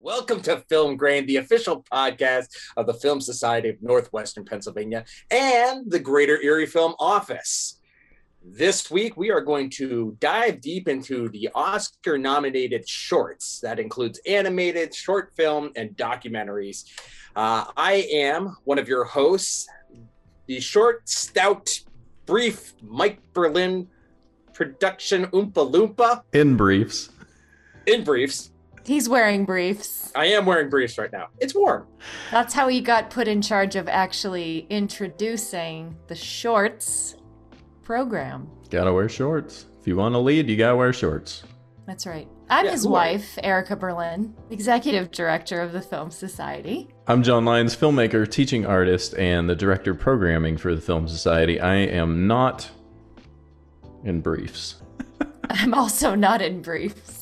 Welcome to Film Grain, the official podcast of the Film Society of Northwestern Pennsylvania and the Greater Erie Film Office. This week, we are going to dive deep into the Oscar nominated shorts. That includes animated, short film, and documentaries. Uh, I am one of your hosts, the short, stout, brief Mike Berlin production Oompa Loompa. In briefs. In briefs. He's wearing briefs. I am wearing briefs right now. It's warm. That's how he got put in charge of actually introducing the shorts program. Gotta wear shorts. If you want to lead, you gotta wear shorts. That's right. I'm Yeah, his who are wife, Erica Berlin, executive director of the Film Society. I'm John Lyons, filmmaker, teaching artist, and the director of programming for the Film Society. I am not in briefs. I'm also not in briefs.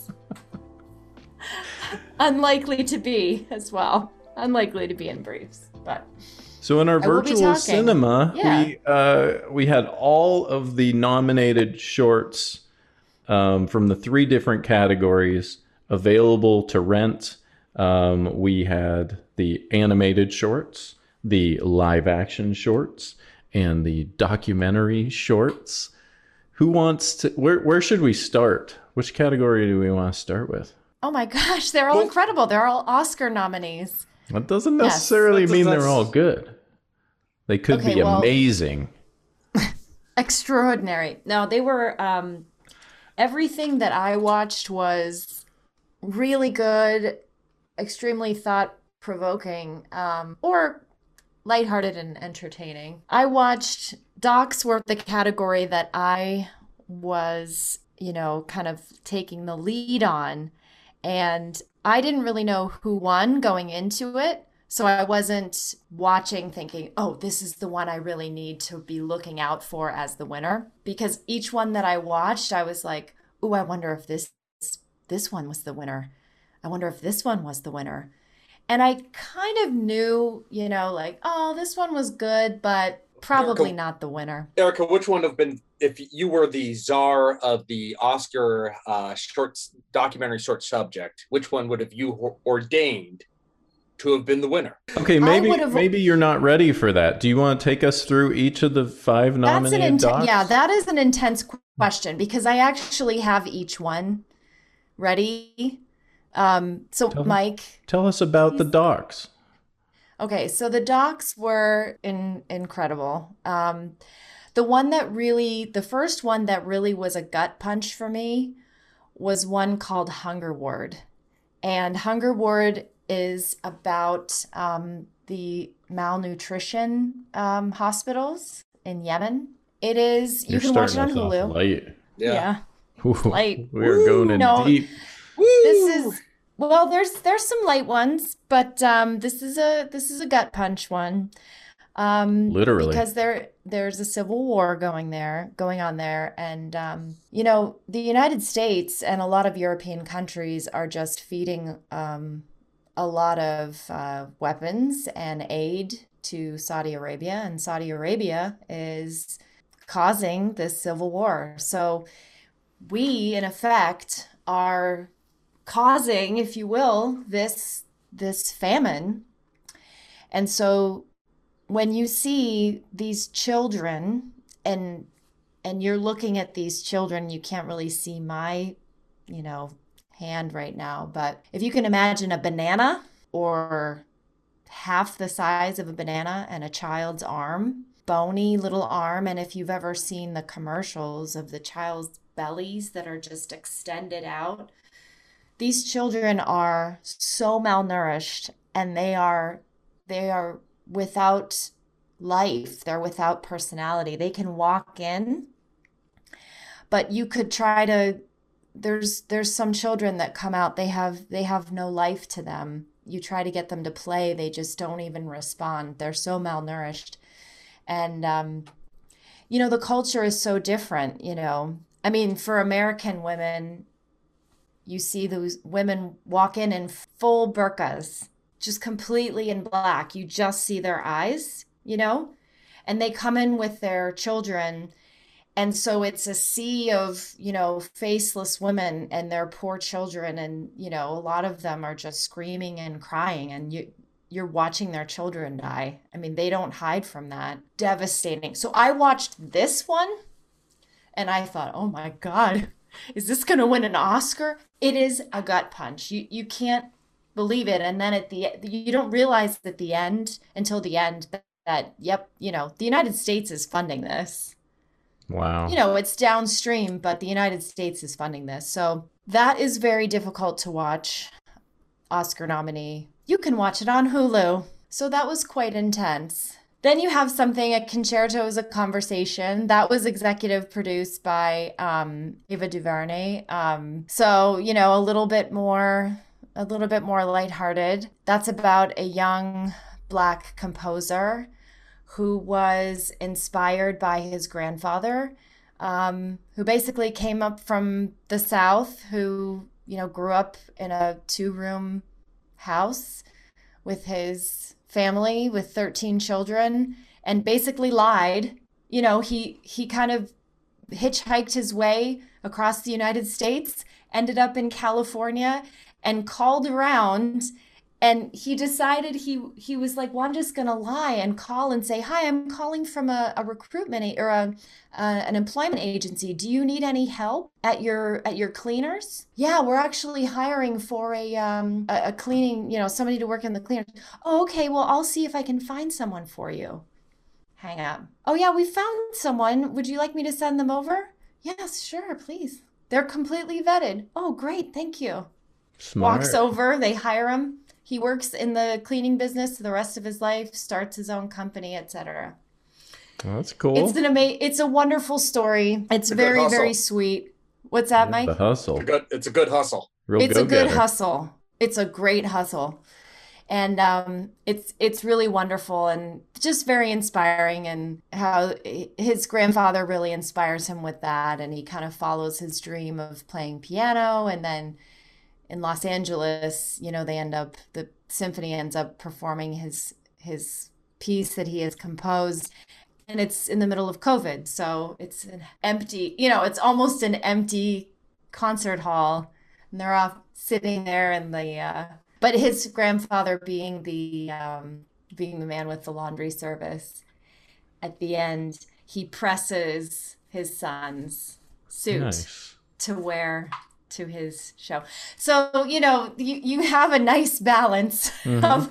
Unlikely to be as well. Unlikely to be in briefs, but So in our I will be virtual cinema, Yeah. we uh, we had all of the nominated shorts um, from the three different categories available to rent. Um, we had the animated shorts, the live action shorts, and the documentary shorts. Who wants to? Where where should we start? Which category do we want to start with? Oh my gosh, they're all Well- incredible. They're all Oscar nominees. That doesn't Yes. necessarily That's- mean they're all good. They could Okay, be well- amazing. extraordinary. No, they were um everything that I watched was really good, extremely thought provoking, um, or lighthearted and entertaining. I watched docs were the category that I was, you know, kind of taking the lead on. And I didn't really know who won going into it. So I wasn't watching thinking, oh, this is the one I really need to be looking out for as the winner. Because each one that I watched, I was like, oh, I wonder if this this one was the winner. I wonder if this one was the winner. And I kind of knew, you know, like, oh, this one was good, but probably Erica- not the winner. Erica, which one would have been if you were the czar of the Oscar uh, shorts documentary short subject? Which one would have you ordained to have been the winner? Okay, maybe maybe you're not ready for that. Do you want to take us through each of the five That's an nominated intense, yeah, that is an intense question because I actually have each one ready. Um, so Tell me. Mike, Tell us about the docs. Okay, so the docs were in, incredible. Um, the one that really, the first one that really was a gut punch for me was one called Hunger Ward. And Hunger Ward is about um, the malnutrition um, hospitals in Yemen. It is, you You're can watch it on starting us off Hulu. light. Yeah. Ooh, Light. We are going in No. deep. This is well, there's there's some light ones, but um, this is a this is a gut punch one. Um, Literally. because there there's a civil war going there going on there, and um, you know the United States and a lot of European countries are just feeding um, a lot of uh, weapons and aid to Saudi Arabia, and Saudi Arabia is causing this civil war. So we, in effect, are causing, if you will, this this famine. And so when you see these children and and you're looking at these children, you can't really see my, you know, hand right now, but if you can imagine a banana or half the size of a banana and a child's arm, bony little arm, and if you've ever seen the commercials of the child's bellies that are just extended out, these children are so malnourished and they are they are without life. They're without personality. They can walk in but you could try to there's there's some children that come out they have they have no life to them. You try to get them to play they just don't even respond. They're so malnourished. And um you know the culture is so different you know. I mean for american women you see those women walk in in full burqas, just completely in black. You just see their eyes, you know? And they come in with their children. And so it's a sea of you know faceless women and their poor children. And you know a lot of them are just screaming and crying. And you you're watching their children die. I mean they don't hide from that. Devastating. So i watched this one and i thought oh my god is this going to win an oscar it is a gut punch you you can't believe it and then at the you don't realize at the end until the end that, that yep you know the united states is funding this Wow. you know, it's downstream, but the United States is funding this. So that is very difficult to watch. Oscar nominee. You can watch it on Hulu. So that was quite intense. Then you have something, a concerto is a conversation that was executive produced by um, Ava DuVernay. Um, so you know, a little bit more, a little bit more lighthearted. That's about a young black composer who was inspired by his grandfather, um, who basically came up from the South, who, you know, grew up in a two room house with his family with 13 children and basically lied. You know, he, he kind of hitchhiked his way across the United States, ended up in California, and called around and he decided he he was like well i'm just going to lie and call and say hi i'm calling from a, a recruitment or a, uh, an employment agency. Do you need any help at your at your cleaners? Yeah we're actually hiring for a um a, a cleaning you know somebody to work in the cleaners. Oh okay. Well i'll see if i can find someone for you. Hang up. Oh yeah we found someone. Would you like me to send them over? Yes sure please. They're completely vetted. Oh great. Thank you. Smart. walks over. They hire him he works in the cleaning business the rest of his life, starts his own company, etc. Oh, that's cool. It's an ama- it's a wonderful story. It's, It's a very very sweet. What's that, Yeah, Mike? The hustle. It's a good, it's a good hustle. Real it's a good hustle. It's a great hustle. And um, it's it's really wonderful and just very inspiring and how his grandfather really inspires him with that and he kind of follows his dream of playing piano and then in Los Angeles, you know, they end up the symphony ends up performing his his piece that he has composed and it's in the middle of COVID. So it's an empty, you know, it's almost an empty concert hall and they're off sitting there in the uh but his grandfather being the um being the man with the laundry service at the end he presses his son's suit Nice. to wear to his show. So, you know, you, you have a nice balance Mhm. of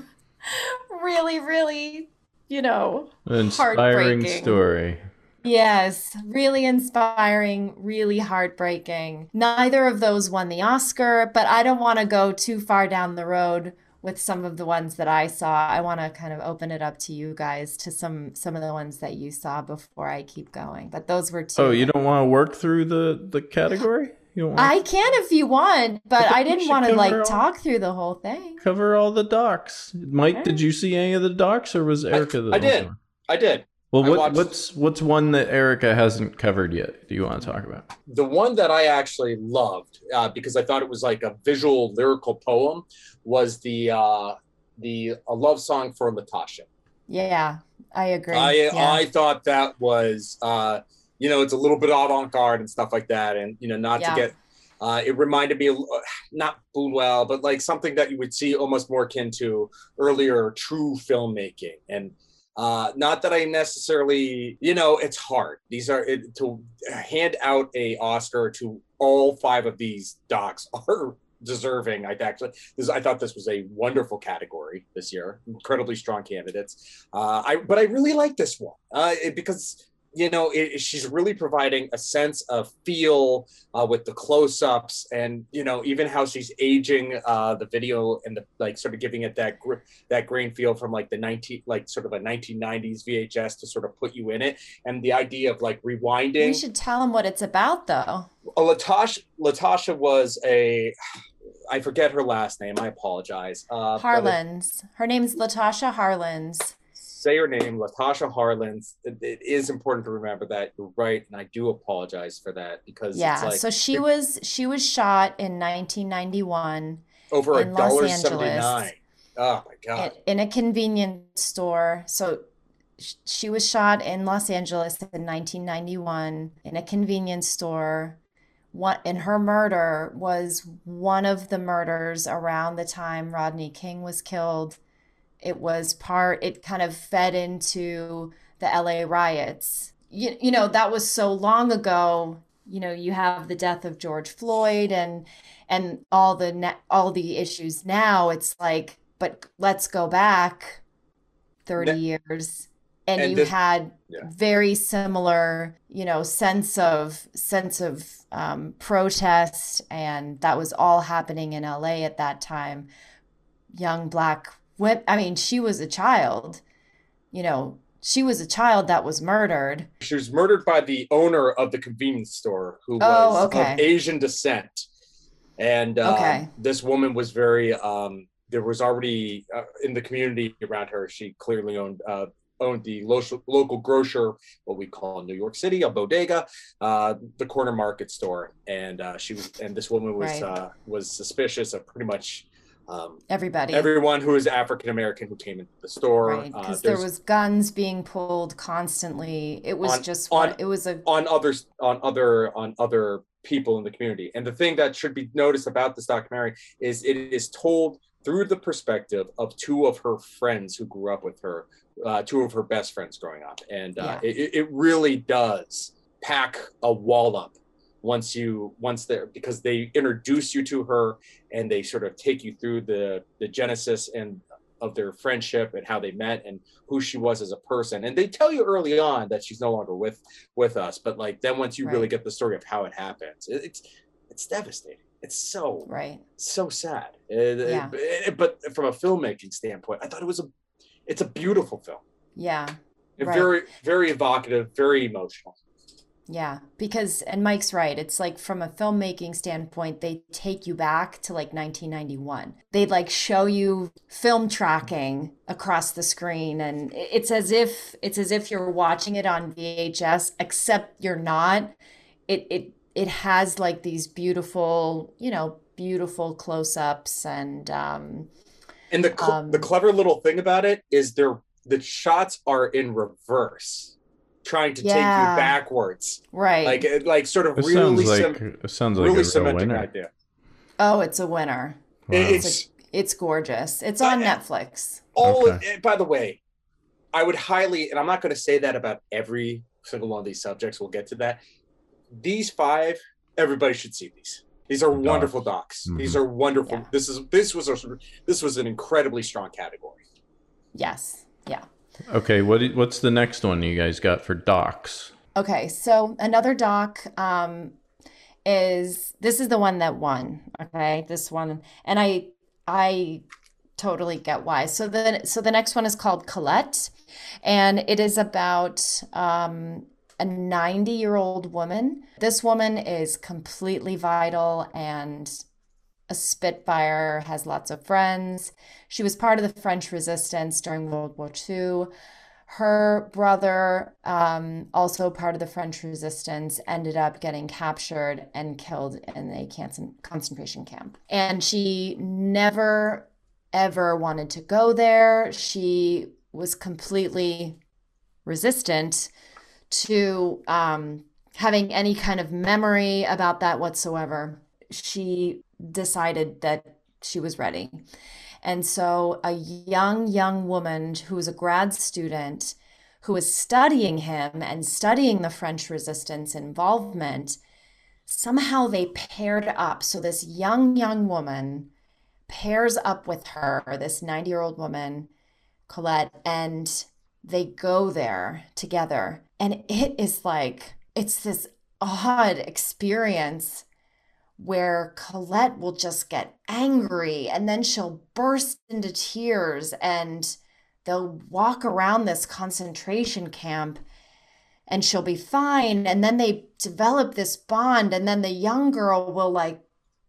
really, really, you know, An inspiring story. yes, really inspiring, really heartbreaking. Neither of those won the Oscar, but I don't want to go too far down the road with some of the ones that I saw. I want to kind of open it up to you guys to some some of the ones that you saw before I keep going. But those were two. Oh, you don't want to work through the the category? You want I can if you want, but think I didn't want to like all- talk through the whole thing. cover all the docs. Mike, did you see any of the docs, or was Erica the I did. one? I did. Well, what, watched- what's what's one that Erica hasn't covered yet? Do you want to talk about? The one that I actually loved uh, because I thought it was like a visual lyrical poem was the uh, the a love song for Latasha. Yeah, I agree. I yeah. I thought that was uh, you know it's a little bit avant garde and stuff like that, and you know not Yeah. to get. Uh, it reminded me, of, uh, not Boudwell, but like something that you would see almost more akin to earlier true filmmaking. And uh, not that I necessarily, you know, it's hard. These are it, to hand out a Oscar to all five of these docs are deserving. I actually, this, I thought this was a wonderful category this year. Incredibly strong candidates. Uh, I but I really like this one uh, it- because you know it, she's really providing a sense of feel uh, with the close-ups and you know even how she's aging uh, the video and the like sort of giving it that that grain feel from like the 19 like sort of a 1990s VHS to sort of put you in it and the idea of like rewinding we should tell them what it's about, though. uh, Latasha Latasha was a I forget her last name. I apologize. Uh, it- Her name's Latasha Harlins. Say her name, Latasha Harlins. It, it is important to remember that you're right, and I do apologize for that because Yeah. it's like so she was she was shot in 1991 over a dollar Angeles. seventy nine. Oh my god! in, in a convenience store. So she was shot in Los Angeles in 1991 in a convenience store. What and her murder was one of the murders around the time Rodney King was killed. It was part. It kind of fed into the LA riots. You, you know that was so long ago. You know you have the death of George Floyd and and all the all the issues now. It's like, but let's go back 30 years and, and you this, had yeah. very similar you know sense of sense of um, protest and that was all happening in la at that time young black women i mean she was a child you know she was a child that was murdered she was murdered by the owner of the convenience store who oh, was okay. of asian descent and uh, okay. this woman was very um, there was already uh, in the community around her she clearly owned uh, owned the local, local grocer, what we call in New York City, a bodega, uh, the corner market store. And uh, she was, and this woman was right. uh, was suspicious of pretty much um, everybody, everyone who is African American who came into the store. Right, because uh, there was guns being pulled constantly. It was on, just on, it was a on others on other on other people in the community. And the thing that should be noticed about this documentary is it is told through the perspective of two of her friends who grew up with her, uh, two of her best friends growing up. And uh, yeah. it, it really does pack a wall up once you once there because they introduce you to her and they sort of take you through the the genesis and of their friendship and how they met and who she was as a person. And they tell you early on that she's no longer with with us but like then once you right. really get the story of how it happens it, it's it's devastating. It's so right. so sad. It, yeah. It, but from a filmmaking standpoint i thought it was a it's a beautiful film. Yeah. Right. very very evocative very emotional yeah, because and Mike's right. It's like from a filmmaking standpoint, they take you back to like 1991. They'd like show you film tracking across the screen and it's as if it's as if you're watching it on VHS except you're not. It it it has like these beautiful, you know, beautiful close-ups and um and the cl- um, the clever little thing about it is they're the shots are in reverse trying to yeah. take you backwards. Right. Like like sort of it really sounds like sim- it sounds like really a real winner. idea. Oh, it's a winner. Wow. It's it's, a, it's gorgeous. It's on uh, Netflix. Oh, okay. by the way, I would highly and I'm not going to say that about every single one of these subjects. We'll get to that. These five, everybody should see these. These are docs. wonderful docs. Mm-hmm. These are wonderful. Yeah. This is this was a, this was an incredibly strong category. Yes. Yeah. Okay, what what's the next one you guys got for docs? Okay, so another doc um, is this is the one that won. Okay, this one, and I I totally get why. So the so the next one is called Colette, and it is about um, a 90 year old woman. This woman is completely vital and a Spitfire, has lots of friends. She was part of the French resistance during World War II. Her brother, um, also part of the French resistance, ended up getting captured and killed in a concentration camp. And she never, ever wanted to go there. She was completely resistant to um, having any kind of memory about that whatsoever. She decided that she was ready. And so a young, young woman who was a grad student who was studying him and studying the French resistance involvement, somehow they paired up. So this young, young woman pairs up with her, this 90 year old woman, Colette, and they go there together. And it is like, it's this odd experience where Colette will just get angry and then she'll burst into tears and they'll walk around this concentration camp and she'll be fine. And then they develop this bond, and then the young girl will like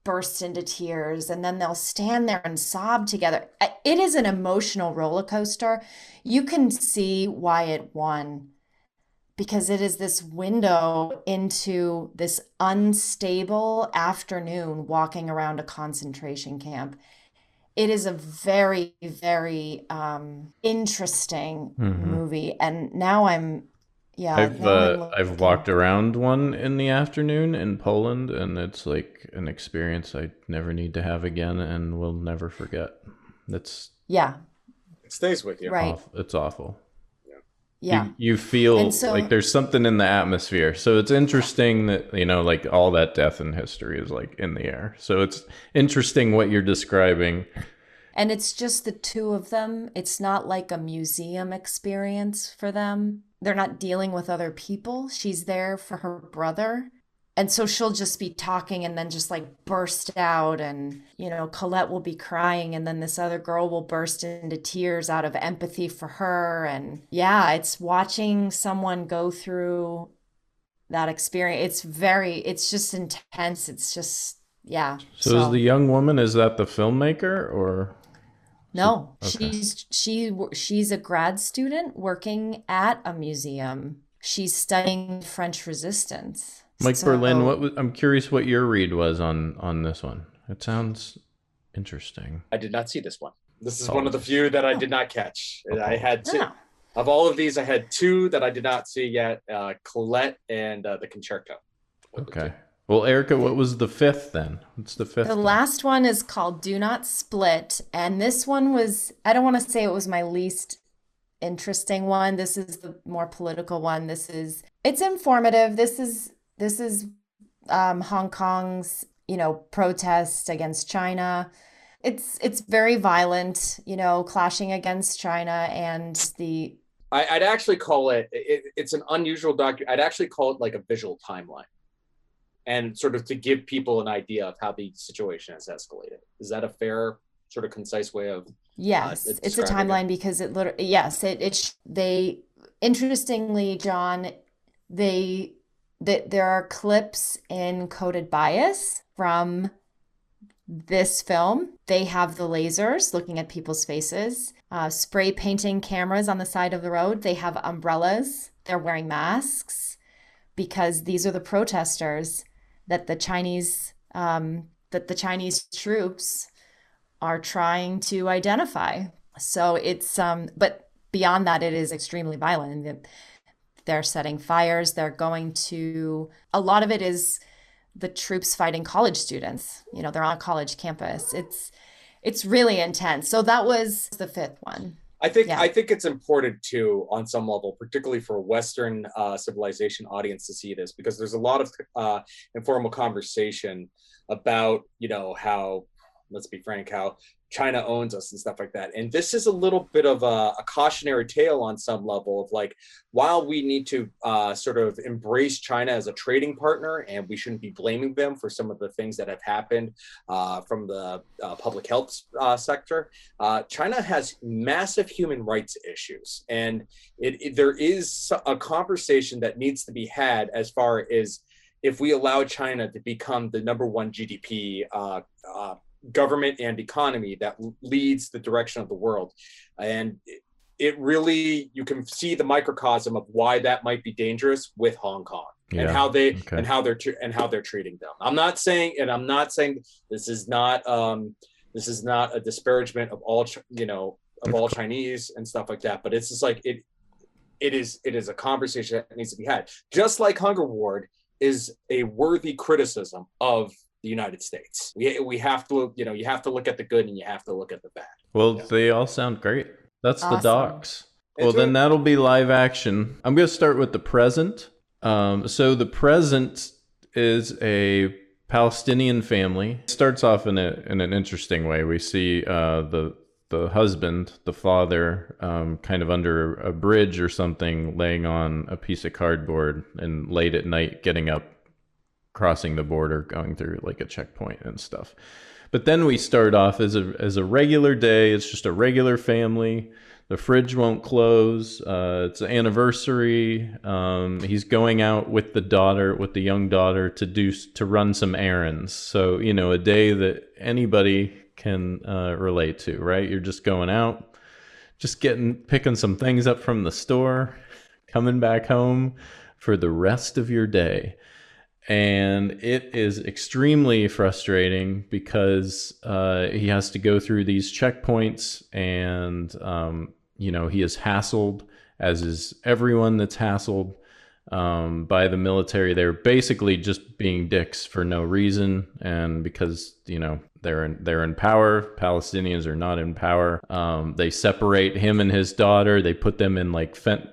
burst into tears and then they'll stand there and sob together. It is an emotional roller coaster. You can see why it won because it is this window into this unstable afternoon walking around a concentration camp. it is a very very um interesting Mhm. movie and now i'm yeah I've uh, I've walked around one in the afternoon in Poland, and it's like an experience I never need to have again, and will never forget. It's yeah It stays with you. Right. awful. It's awful. Yeah You, you feel so- like there's something in the atmosphere. So it's interesting that you know, like all that death in history is like in the air. So it's interesting what you're describing. And it's just the two of them. It's not like a museum experience for them. They're not dealing with other people. She's there for her brother. And so she'll just be talking and then just like burst out. And, you know, Colette will be crying. And then this other girl will burst into tears out of empathy for her. And yeah, it's watching someone go through that experience. It's very, it's just intense. It's just, yeah. So, is the young woman is that the filmmaker or No, okay. she's she she's a grad student working at a museum. She's studying French resistance. Mike So- Berlin? What was, I'm curious what your read was on on this one. It sounds interesting. I did not see this one. This is Oh. one of the few that I did not catch. I had two. Yeah. Of all of these, I had two that I did not see yet uh, Colette and uh, the Concerto. Okay. Well, Erica, what was the fifth then? What's the fifth? The one? last one is called Do Not Split, and this one was I don't want to say it was my least interesting one. This is the more political one. This is it's informative. This is this is um, Hong Kong's you know protest against China. It's it's very violent, you know, clashing against China and the I, I'd actually call it, it, it's an unusual docu. I'd actually call it like a visual timeline and sort of to give people an idea of how the situation has escalated. Is that a fair, sort of concise way of Yes, it's it's a describing it. timeline because it literally, yes, it, it, they, interestingly, John, they, that there are clips in Coded Bias from this film. They have the lasers looking at people's faces, uh, spray painting cameras on the side of the road. They have umbrellas. They're wearing masks because these are the protesters that the Chinese, um, that the Chinese troops are trying to identify. So it's um but beyond that it is extremely violent. They're setting fires, they're going to a lot of it is the troops fighting college students. You know, they're on a college campus. It's it's really intense. So that was the fifth one. I think Yeah. I think it's important too, on some level, particularly for a Western uh, civilization audience to see this, because there's a lot of uh, informal conversation about you know how, let's be frank, how China owns us and stuff like that. And this is a little bit of a, a cautionary tale on some level of like, while we need to uh, sort of embrace China as a trading partner, and we shouldn't be blaming them for some of the things that have happened uh, from the uh, public health uh, sector uh, China has massive human rights issues, and it, it- there is a conversation that needs to be had as far as if we allow China to become the number one GDP uh, uh, government and economy that leads the direction of the world, and it, really you can see the microcosm of why that might be dangerous with Hong Kong and how they okay. and how they're and how they're treating them. I'm not saying, and I'm not saying this is not um, this is not a disparagement of all you know of all Chinese and stuff like that, but it's just like it it is it is a conversation that needs to be had. Just like Hunger Ward is a worthy criticism of the United States. We we have to you know you have to look at the good and you have to look at the bad. Well, Yeah. they all sound great. That's the docs. Well, Into then it. that'll be live action. I'm going to start with the present. Um, so the present is a Palestinian family. It starts off in a in an interesting way. We see uh, the the husband, the father, um, kind of under a bridge or something, laying on a piece of cardboard, and late at night getting up, crossing the border, going through like a checkpoint and stuff. But then we start off as a as a regular day. It's just a regular family. The fridge won't close. Uh, it's an anniversary. Um, he's going out with the daughter, with the young daughter, to do to run some errands. So you know, a day that anybody can uh, relate to, right? You're just going out, just getting picking some things up from the store, coming back home for the rest of your day. And it is extremely frustrating because uh, he has to go through these checkpoints and um, you know he is hassled as is everyone that's hassled um, by the military. They're basically just being dicks for no reason. And because you know they're in, they're in power palestinians are not in power um, they separate him and his daughter. They put them in like fent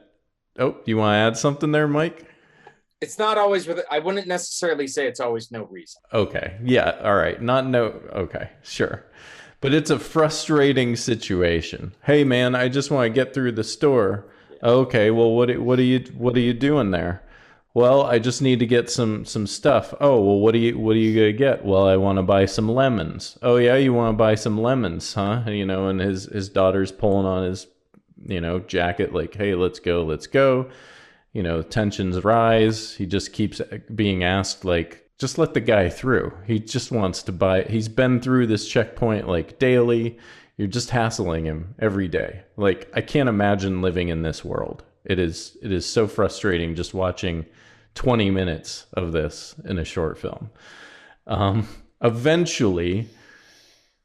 oh do you want to add something there mike it's not always with i wouldn't necessarily say it's always no reason Okay. Yeah. All right. Not no. Okay. Sure. But it's a frustrating situation. Hey, man, I just want to get through the store. Okay. Well, what what are you what are you doing there? Well, I just need to get some some stuff. Oh, well, what do you what are you gonna get? Well, I want to buy some lemons. Oh yeah, you want to buy some lemons, huh? You know, and his his daughter's pulling on his you know jacket like, hey, let's go, let's go you know, tensions rise. He just keeps being asked, like, just let the guy through. He just wants to buy. He's been through this checkpoint like daily. You're just hassling him every day. Like, I can't imagine living in this world. It is, it is so frustrating just watching 20 minutes of this in a short film. Um, eventually,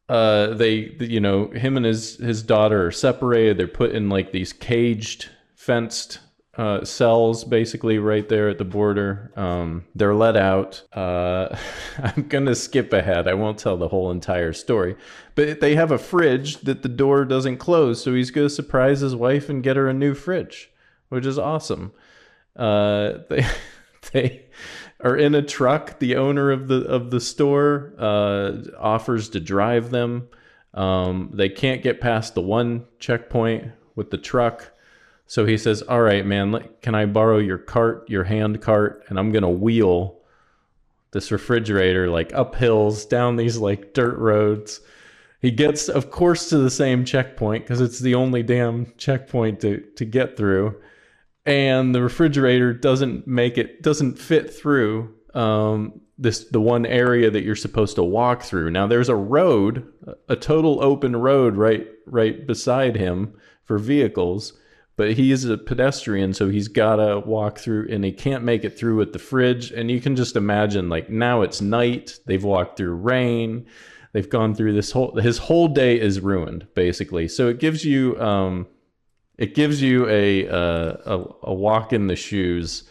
uh, they, you know, him and his his daughter are separated. They're put in like these caged, fenced uh, cells basically right there at the border. Um, they're let out. Uh, I'm going to skip ahead. I won't tell the whole entire story. But they have a fridge that the door doesn't close. So he's going to surprise his wife and get her a new fridge, which is awesome. Uh, they, they are in a truck. The owner of the, of the store uh, offers to drive them. Um, they can't get past the one checkpoint with the truck. So he says, "All right, man, can I borrow your cart, your hand cart, and I'm gonna wheel this refrigerator like up hills, down these like dirt roads." He gets, of course, to the same checkpoint because it's the only damn checkpoint to to get through, and the refrigerator doesn't make it, doesn't fit through um, this the one area that you're supposed to walk through. Now there's a road, a total open road right right beside him for vehicles but he is a pedestrian so he's got to walk through and he can't make it through with the fridge. And you can just imagine like now it's night they've walked through rain they've gone through this whole his whole day is ruined basically. So it gives you um it gives you a uh, a, a walk in the shoes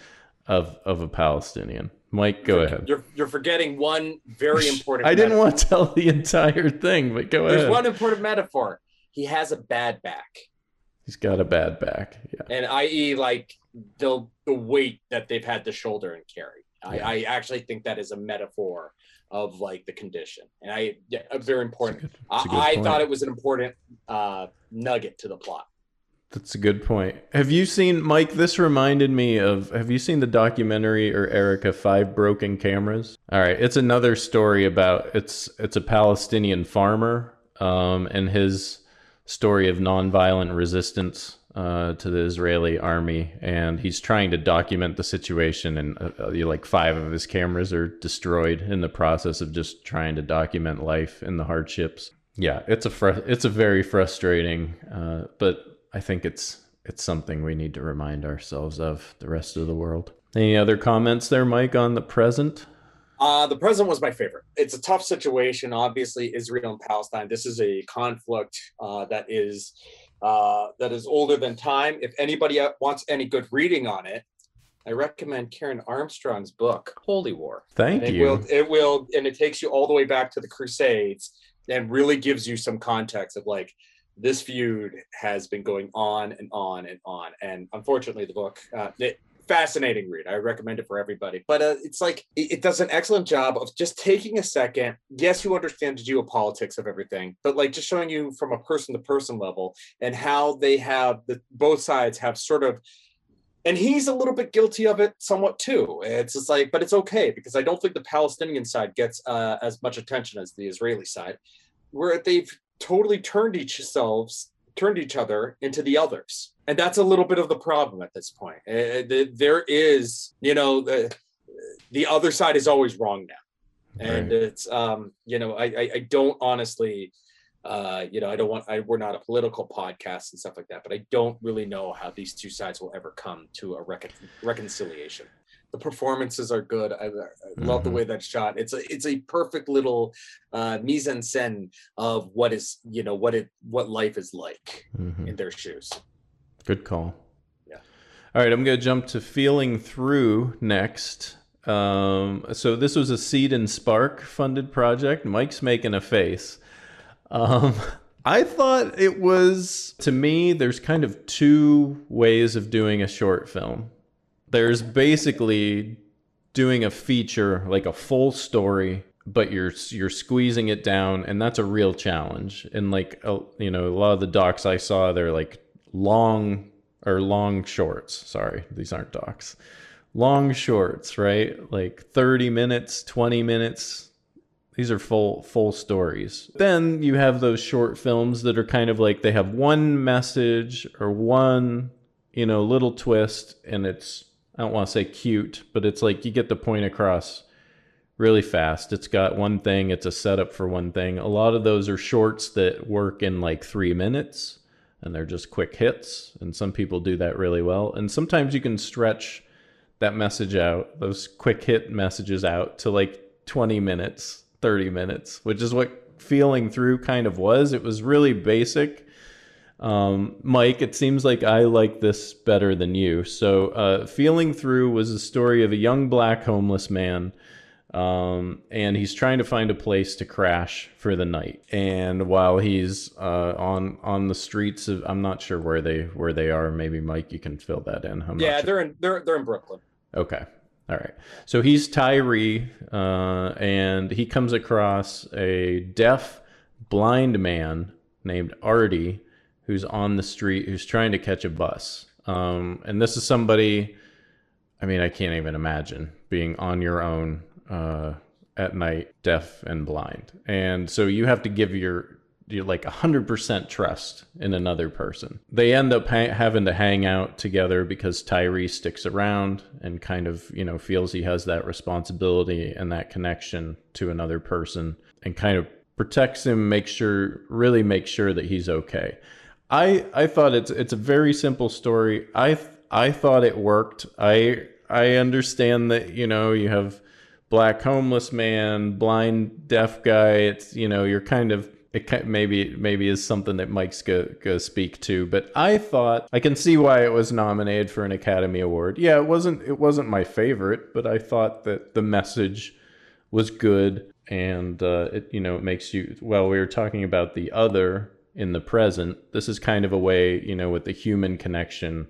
of of a palestinian. Mike go you're, ahead. you're you're forgetting one very important i didn't metaphor. want to tell the entire thing but go there's ahead. There's one important metaphor. He has a bad back he's got a bad back yeah and i.e like the the weight that they've had to shoulder and carry Yeah. I, I actually think that is a metaphor of like the condition and i yeah, very important good I, I thought it was an important uh nugget to the plot That's a good point. Have you seen Mike? This reminded me of. Have you seen the documentary or Erica Five Broken Cameras? All right, it's another story about it's it's a Palestinian farmer um, and his story of nonviolent resistance uh, to the Israeli army, and he's trying to document the situation. And uh, uh, like five of his cameras are destroyed in the process of just trying to document life and the hardships. Yeah, it's a fr- it's a very frustrating, uh, but I think it's it's something we need to remind ourselves of the rest of the world. Any other comments there, Mike, on the present? Uh, the present was my favorite. It's a tough situation. Obviously, Israel and Palestine. This is a conflict uh, that is uh, that is older than time. If anybody wants any good reading on it, I recommend Karen Armstrong's book, Holy War. Thank And it you. will it will and it takes you all the way back to the Crusades and really gives you some context of like this feud has been going on and on and on. And unfortunately, the book, uh, it, fascinating read. I recommend it for everybody. But uh, it's like it, it does an excellent job of just taking a second. Yes, you understand the geopolitics of everything, but like just showing you from a person to person level and how they have the both sides have sort of and he's a little bit guilty of it somewhat too it's just like but it's okay because i don't think the palestinian side gets uh, as much attention as the israeli side where they've totally turned each selves turned each other into the others and that's a little bit of the problem at this point Uh, there is you know the, the other side is always wrong now and Right. it's um you know i i, I don't honestly uh you know i don't want I, we're not a political podcast and stuff like that but i don't really know how these two sides will ever come to a recon- reconciliation the performances are good. I, I love the Mhm. way that's shot. It's a it's a perfect little uh, mise en scène of what is you know what it what life is like Mhm. in their shoes. Good call. Yeah. All right, I'm going to jump to Feeling Through next. Um, so this was a Seed and Spark funded project. Mike's making a face. Um, I thought it was, to me, there's kind of two ways of doing a short film. There's basically doing a feature, like a full story, but you're you're squeezing it down, and that's a real challenge. And like uh, you know, a lot of the docs I saw, they're like long or long shorts. Sorry, these aren't docs. Long shorts, right? Like 30 minutes, 20 minutes. These are full full stories. Then you have those short films that are kind of like they have one message or one, you know, little twist and it's I don't want to say cute, but it's like you get the point across really fast. It's got one thing, it's a setup for one thing. A lot of those are shorts that work in like 3 minutes and they're just quick hits and some people do that really well. And sometimes you can stretch that message out, those quick hit messages out to like 20 minutes, 30 minutes, which is what feeling through kind of was. It was really basic. Um, Mike, it seems like I like this better than you. So, uh, feeling through was a story of a young black homeless man. Um, and he's trying to find a place to crash for the night. And while he's uh, on on the streets of, I'm not sure where they where they are. Maybe Mike, you can fill that in. I'm yeah, sure. they're in they're they're in Brooklyn. Okay. All right. So he's Tyree, uh, and he comes across a deaf, blind man named Artie who's on the street who's trying to catch a bus. Um, and this is somebody, I mean, I can't even imagine being on your own uh, at night, deaf and blind. And so you have to give your you like 100% trust in another person. They end up ha- having to hang out together because Tyree sticks around and kind of, you know, feels he has that responsibility and that connection to another person and kind of protects him, makes sure really makes sure that he's okay. I I thought it's it's a very simple story. I I thought it worked. I I understand that, you know, you have black homeless man, blind deaf guy. It's, you know, you're kind of it maybe maybe is something that Mike's go go speak to, but I thought I can see why it was nominated for an Academy Award. Yeah, it wasn't it wasn't my favorite, but I thought that the message was good and uh, it you know it makes you well we were talking about the other in the present this is kind of a way you know with the human connection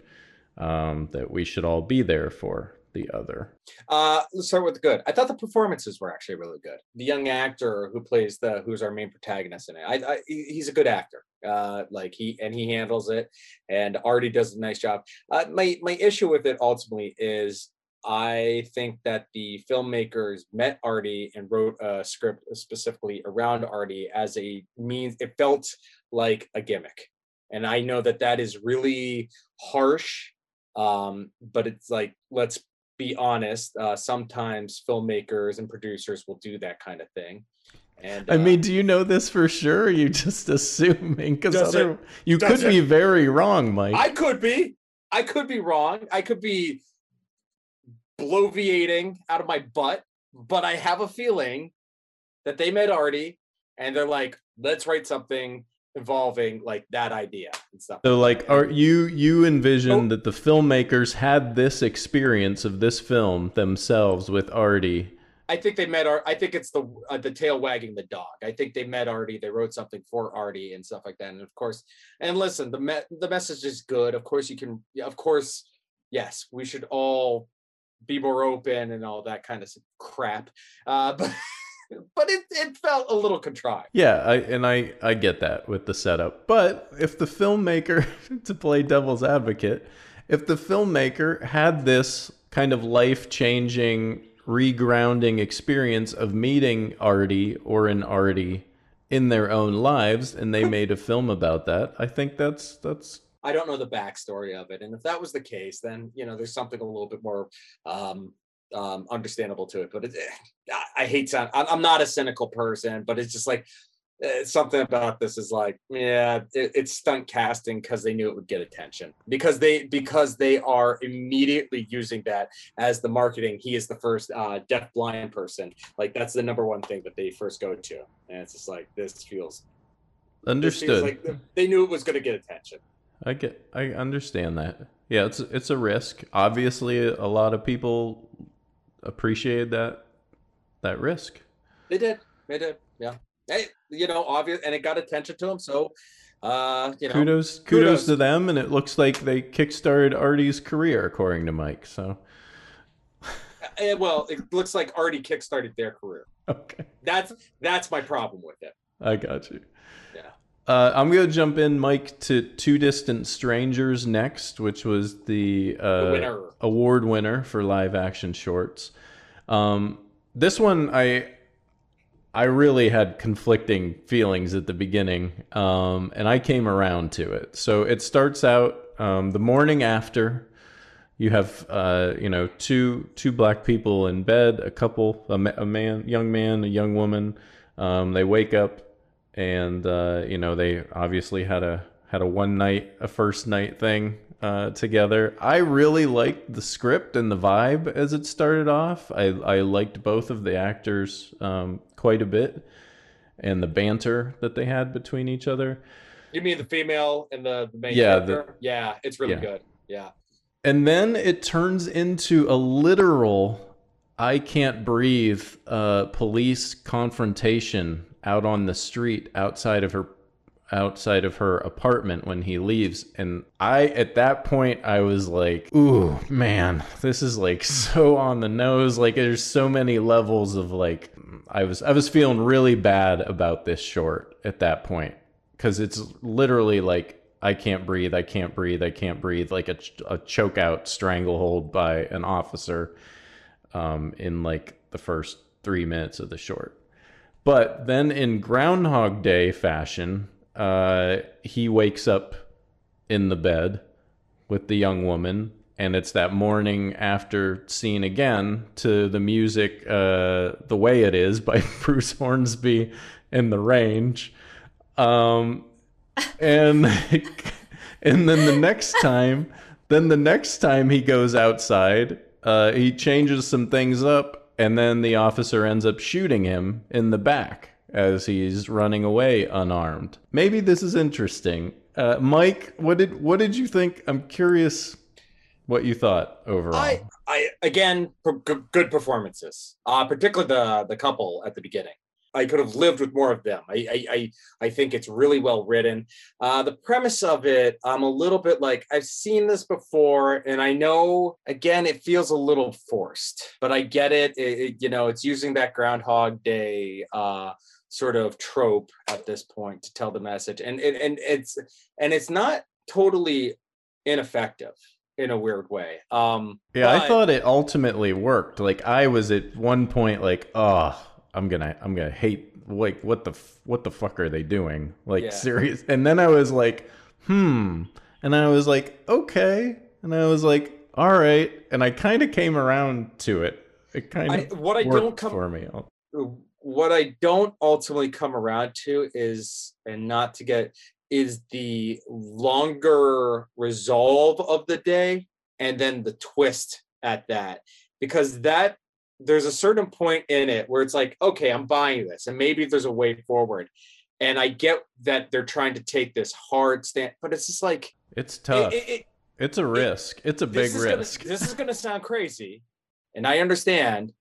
um, that we should all be there for the other Uh, let's start with the good. I thought the performances were actually really good. The young actor who plays the who's our main protagonist in it, I, I he's a good actor. Uh, like he and he handles it, and Artie does a nice job. Uh, my my issue with it ultimately is I think that the filmmakers met Artie and wrote a script specifically around Artie as a means. It felt like a gimmick, and I know that that is really harsh. Um, but it's like let's be honest, uh, sometimes filmmakers and producers will do that kind of thing. And I uh, mean, do you know this for sure? Or are you just assuming? Because other you could be very wrong, Mike. I could be, I could be wrong. I could be bloviating out of my butt, but I have a feeling that they met Artie and they're like, let's write something involving like that idea and stuff. so, like, are you you envision Oh. that the filmmakers had this experience of this film themselves with Artie? I think they met Art. I think it's the uh, the tail wagging the dog. I think they met Artie. They wrote something for Artie and stuff like that. And of course, and listen, the me- the message is good. Of course, you can. Of course, yes, we should all be more open and all that kind of crap. Uh, but but it it felt a little contrived. Yeah, I, and I I get that with the setup. But if the filmmaker, to play devil's advocate, if the filmmaker had this kind of life changing, regrounding experience of meeting Artie or an Artie in their own lives, and they made a film about that, I think that's that's I don't know the backstory of it, and if that was the case, then you know there's something a little bit more um, um, understandable to it. But it, I, I hate sound. I'm, I'm not a cynical person, but it's just like uh, something about this is like, yeah, it, it's stunt casting because they knew it would get attention because they because they are immediately using that as the marketing. He is the first uh, deaf blind person. Like that's the number one thing that they first go to, and it's just like this feels understood. This feels like they knew it was going to get attention. I get, I understand that. Yeah, it's it's a risk. Obviously, a lot of people appreciate that that risk. They did. They did. Yeah. Hey, you know, obvious, and it got attention to them. So, uh, you know, kudos, kudos, kudos to them, and it looks like they kickstarted Artie's career, according to Mike. So, uh, well, it looks like Artie kickstarted their career. Okay, that's that's my problem with it. I got you. Uh, I'm going to jump in, Mike, to Two Distant Strangers next, which was the, uh, the winner. award winner for live action shorts. Um, this one, I I really had conflicting feelings at the beginning, um, and I came around to it. So it starts out um, the morning after. You have, uh, you know, two two black people in bed, a couple, a, a man, young man, a young woman. Um, they wake up and uh, you know they obviously had a had a one night a first night thing uh, together. I really liked the script and the vibe as it started off. I I liked both of the actors um, quite a bit, and the banter that they had between each other. You mean the female and the, the main yeah, character? The, yeah, it's really yeah. good. Yeah. And then it turns into a literal I can't breathe uh, police confrontation out on the street outside of her outside of her apartment when he leaves. And i at that point i was like ooh man this is like so on the nose. Like there's so many levels of like i was i was feeling really bad about this short at that point. Because it's literally like i can't breathe i can't breathe i can't breathe like a, a choke out stranglehold by an officer um, in like the first three minutes of the short but then in Groundhog Day fashion, uh, he wakes up in the bed with the young woman, and it's that morning after scene again to the music uh, The Way It Is by Bruce Hornsby and the Range. Um, and and then the next time, then the next time he goes outside, uh, he changes some things up and then the officer ends up shooting him in the back as he's running away unarmed. Maybe this is interesting. Uh, Mike, what did what did you think? I'm curious what you thought overall. I, I again, good performances, uh, particularly the the couple at the beginning. I could have lived with more of them. I I I, think it's really well written. Uh, the premise of it, I'm a little bit like I've seen this before, and I know again it feels a little forced, but I get it. it, it you know, it's using that Groundhog Day uh, sort of trope at this point to tell the message, and and, and it's and it's not totally ineffective in a weird way. Um, yeah, but... I thought it ultimately worked. Like I was at one point like, oh I'm gonna I'm gonna hate like what the what the fuck are they doing? Like yeah. serious. And then I was like, hmm. And I was like, okay. And I was like, all right. And I kind of came around to it. It kind of what I don't come for me. What I don't ultimately come around to is, and not to get, is the longer resolve of the day and then the twist at that because that there's a certain point in it where it's like, okay, I'm buying this, and maybe there's a way forward. And I get that they're trying to take this hard stand, but it's just like it's tough. It, it, it's a risk. it's a big risk. Gonna, this is going to sound crazy, and I understand,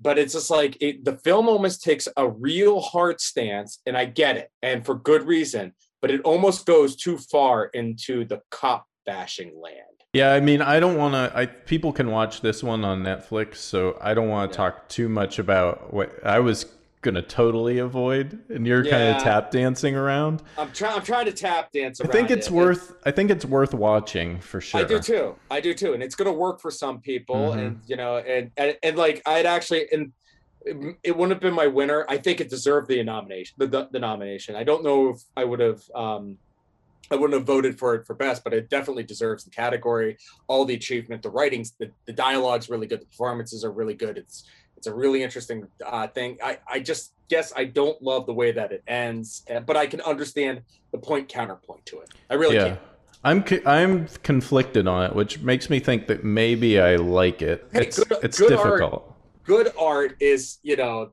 but it's just like the film almost takes a real hard stance, and I get it, and for good reason. But it almost goes too far into the cop bashing land. Yeah, I mean, I don't want to. I people can watch this one on Netflix, so I don't want to yeah. talk too much about what I was gonna totally avoid, and you're yeah. kind of tap dancing around. I'm trying. I'm trying to tap dance. I think it's it. worth. I think it's worth watching for sure. I do too. I do too, and it's gonna work for some people, mm-hmm. and you know, and, and and like I'd actually and it wouldn't have been my winner. I think it deserved the nomination. The, the, the nomination. I don't know if I would have. um I wouldn't have voted for it for best, but it definitely deserves the category. All the achievement, the writings, the, the dialogue's really good, the performances are really good. It's It's a really interesting uh, thing. I, I just guess I don't love the way that it ends, uh, but I can understand the point counterpoint to it. I really yeah. can. I'm co- I'm conflicted on it, which makes me think that maybe I like it. Hey, it's good- it's good art- difficult. Good art is, you know,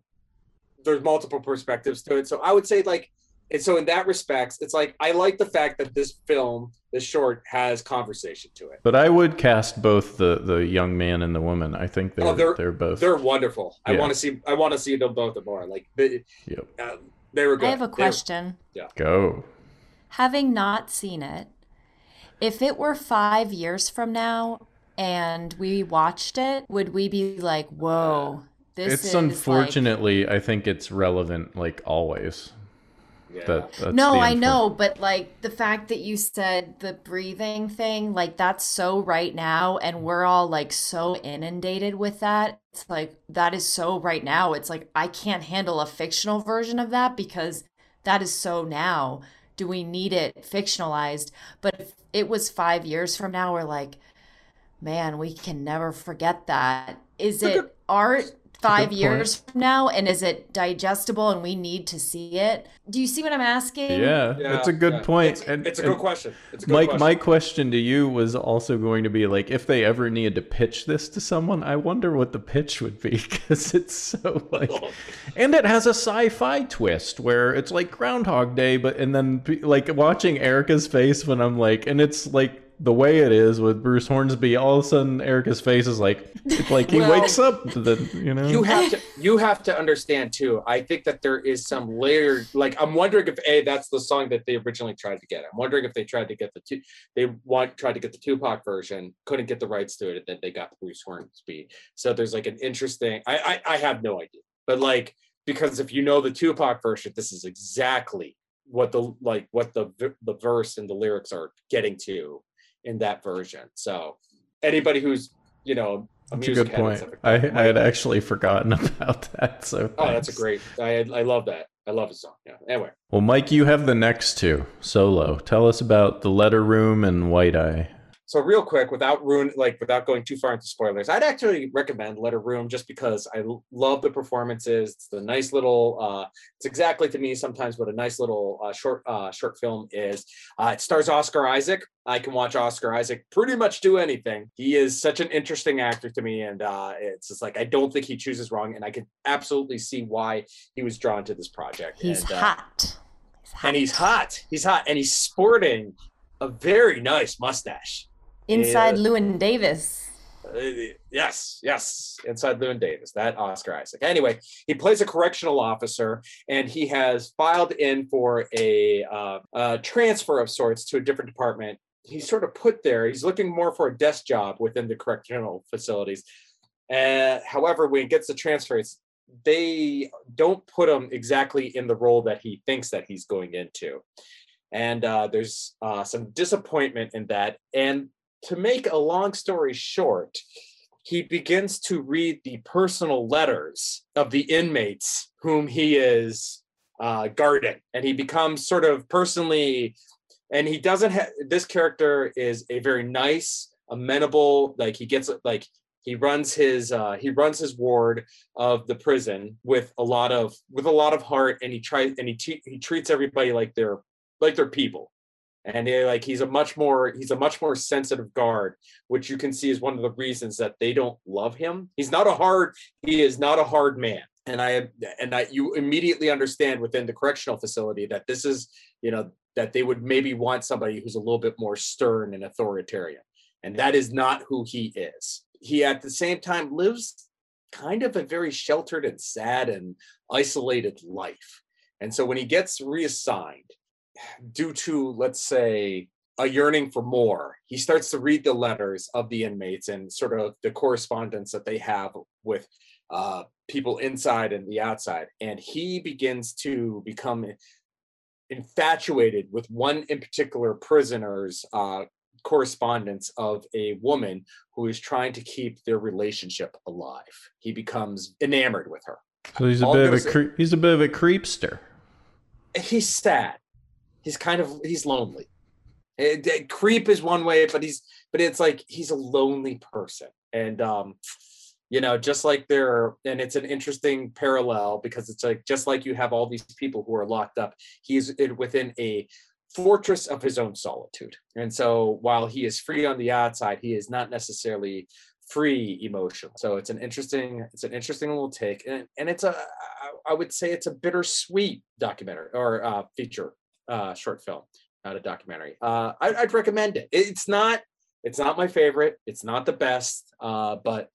there's multiple perspectives to it. So I would say like, and so in that respects, it's like I like the fact that this film, this short, has conversation to it. But I would cast both the the young man and the woman. I think they're Oh, they're, they're- both. They're wonderful. I want to see. I want to see them both more. Like they, Yep. uh, they were good. I have a question. were- question. Go. Having not seen it, if it were five years from now and we watched it, would we be like, whoa, this it's is like- unfortunately, I think it's relevant like always. Yeah. That that's no, I know, but like the fact that you said the breathing thing, like that's so right now, and we're all like so inundated with that. It's like that is so right now. It's like I can't handle a fictional version of that because that is so now. Do we need it fictionalized? But if it was five years from now, we're like, man, we can never forget that. Is it art five point. years from now and is it digestible and we need to see it? Do you see what I'm asking? Yeah, Yeah, that's a good yeah. point. It's, and, it's a and good question. It's a good Mike, question. my question to you was also going to be like, if they ever needed to pitch this to someone, I wonder what the pitch would be because it's so like, and it has a sci-fi twist where it's like Groundhog Day, but and then like watching Erica's face when I'm like, and it's like the way it is with Bruce Hornsby. All of a sudden, Erica's face is like, it's like he Well, wakes up. To the you know, you have to you have to understand too. I think that there is some layer. Like I'm wondering if a that's the song that they originally tried to get. I'm wondering if they tried to get the two. They want tried to get the Tupac version, couldn't get the rights to it, and then they got Bruce Hornsby. So there's like an interesting. I I, I have no idea, but like because if you know the Tupac version, this is exactly what the like what the the verse and the lyrics are getting to in that version. So anybody who's you know a That's a good head point. I, I had actually forgotten about that. So Oh, that's a great. I I love that. I love the song. Yeah. Anyway, Well, Mike, you have the next two solo. Tell us about the letter room and White Eye. So real quick, without ruin, like without going too far into spoilers, I'd actually recommend Letter Room just because I love the performances. It's the nice little. uh It's exactly to me sometimes what a nice little uh, short uh short film is. Uh It stars Oscar Isaac. I can watch Oscar Isaac pretty much do anything. He is such an interesting actor to me, and uh it's just like I don't think he chooses wrong, and I can absolutely see why he was drawn to this project. He's and, uh, hot. He's hot. and he's hot. He's hot, and he's sporting a very nice mustache. Inside. Llewyn Davis. Uh, yes, yes, inside Llewyn Davis, that Oscar Isaac. Anyway, he plays a correctional officer, and he has filed in for a, uh, a transfer of sorts to a different department. He's sort of put there. He's looking more for a desk job within the correctional facilities. Uh, however, when he gets the transfer, they don't put him exactly in the role that he thinks that he's going into, and uh, there's uh, some disappointment in that. And to make a long story short, he begins to read the personal letters of the inmates whom he is uh, guarding, and he becomes sort of personally. And he doesn't have this character is a very nice, amenable. Like he gets like he runs his uh, he runs his ward of the prison with a lot of with a lot of heart, and he tries and he te- he treats everybody like they're like they're people and like he's a much more he's a much more sensitive guard which you can see is one of the reasons that they don't love him. He's not a hard he is not a hard man. And i and i you immediately understand within the correctional facility that this is you know that they would maybe want somebody who's a little bit more stern and authoritarian. And that is not who he is. He at the same time lives kind of a very sheltered and sad and isolated life. And so when he gets reassigned due to let's say a yearning for more he starts to read the letters of the inmates and sort of the correspondence that they have with uh, people inside and the outside and he begins to become infatuated with one in particular prisoner's uh, correspondence of a woman who is trying to keep their relationship alive he becomes enamored with her So he's a All bit of a cre- he's a bit of a creepster. he's sad. He's kind of he's lonely. Eh, eh, creep is one way, but he's but it's like he's a lonely person, and um, you know just like there and it's an interesting parallel because it's like just like you have all these people who are locked up he's within a fortress of his own solitude. And so while he is free on the outside he is not necessarily free emotion so it's an interesting it's an interesting little take. And, and it's a i would say it's a bittersweet documentary or uh, feature uh, short film not a documentary uh, I, i'd recommend it it's not it's not my favorite it's not the best uh, but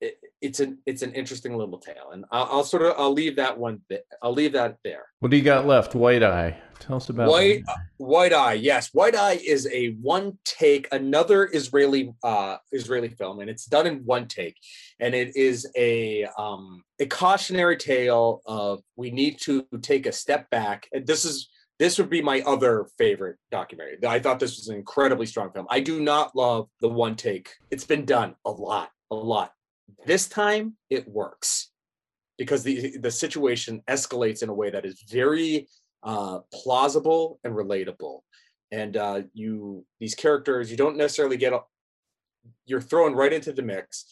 it, it's an it's an interesting little tale, and I'll, I'll, sort of I'll leave that one. I'll leave that there. What do you got left? White Eye. Tell us about White Eye. White Eye. Yes, White Eye is a one take, another Israeli uh, Israeli film, and it's done in one take, and it is a um, a cautionary tale of we need to take a step back. And this is this would be my other favorite documentary. I thought this was an incredibly strong film. I do not love the one take. It's been done a lot, a lot. This time it works because the the situation escalates in a way that is very uh, plausible and relatable. And uh, you these characters you don't necessarily get you're thrown right into the mix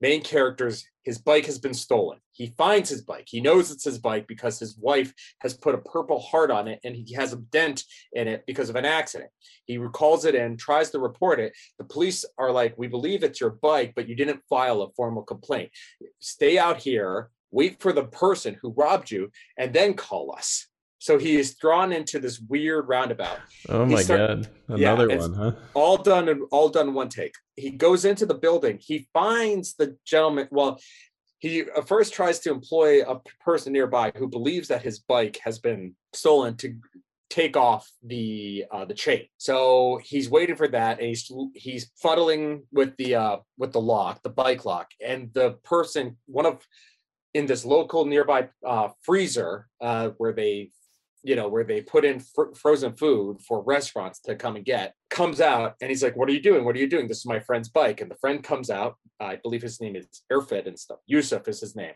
main character's his bike has been stolen. He finds his bike. He knows it's his bike because his wife has put a purple heart on it and he has a dent in it because of an accident. He recalls it in, tries to report it. The police are like, We believe it's your bike, but you didn't file a formal complaint. Stay out here, wait for the person who robbed you, and then call us. So he is drawn into this weird roundabout. Oh my start, god! Another yeah, one, huh? All done and all done one take. He goes into the building. He finds the gentleman. Well, he first tries to employ a person nearby who believes that his bike has been stolen to take off the uh, the chain. So he's waiting for that, and he's he's fuddling with the uh, with the lock, the bike lock, and the person, one of in this local nearby uh, freezer uh, where they you know, where they put in fr- frozen food for restaurants to come and get, comes out and he's like, What are you doing? What are you doing? This is my friend's bike. And the friend comes out. I believe his name is Airfit and stuff. Yusuf is his name.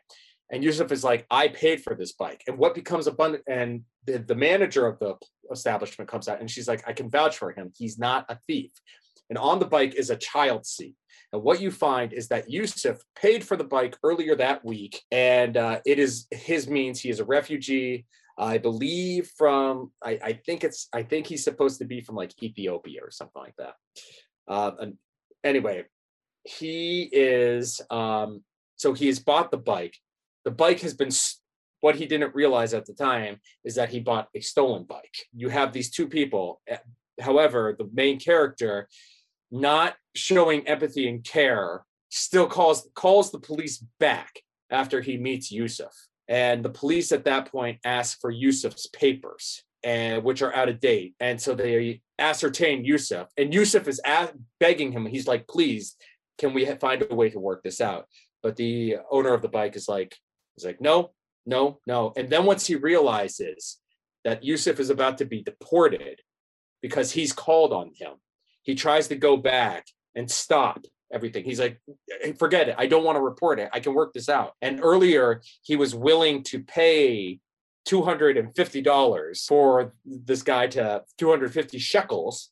And Yusuf is like, I paid for this bike. And what becomes abundant, and the, the manager of the establishment comes out and she's like, I can vouch for him. He's not a thief. And on the bike is a child seat. And what you find is that Yusuf paid for the bike earlier that week, and uh, it is his means. He is a refugee. I believe from I, I think it's I think he's supposed to be from like Ethiopia or something like that. Uh, and anyway, he is um, so he has bought the bike. The bike has been what he didn't realize at the time is that he bought a stolen bike. You have these two people. Eh, however, the main character, not showing empathy and care, still calls calls the police back after he meets Yusuf and the police at that point ask for Yusuf's papers, and which are out of date. And so they ascertain Yusuf, and Yusuf is begging him. He's like, "Please, can we find a way to work this out?" But the owner of the bike is like, "He's like, no, no, no." And then once he realizes that Yusuf is about to be deported because he's called on him, he tries to go back and stop everything. He's like, forget it. I don't want to report it. I can work this out. And earlier, he was willing to pay $250 for this guy to 250 shekels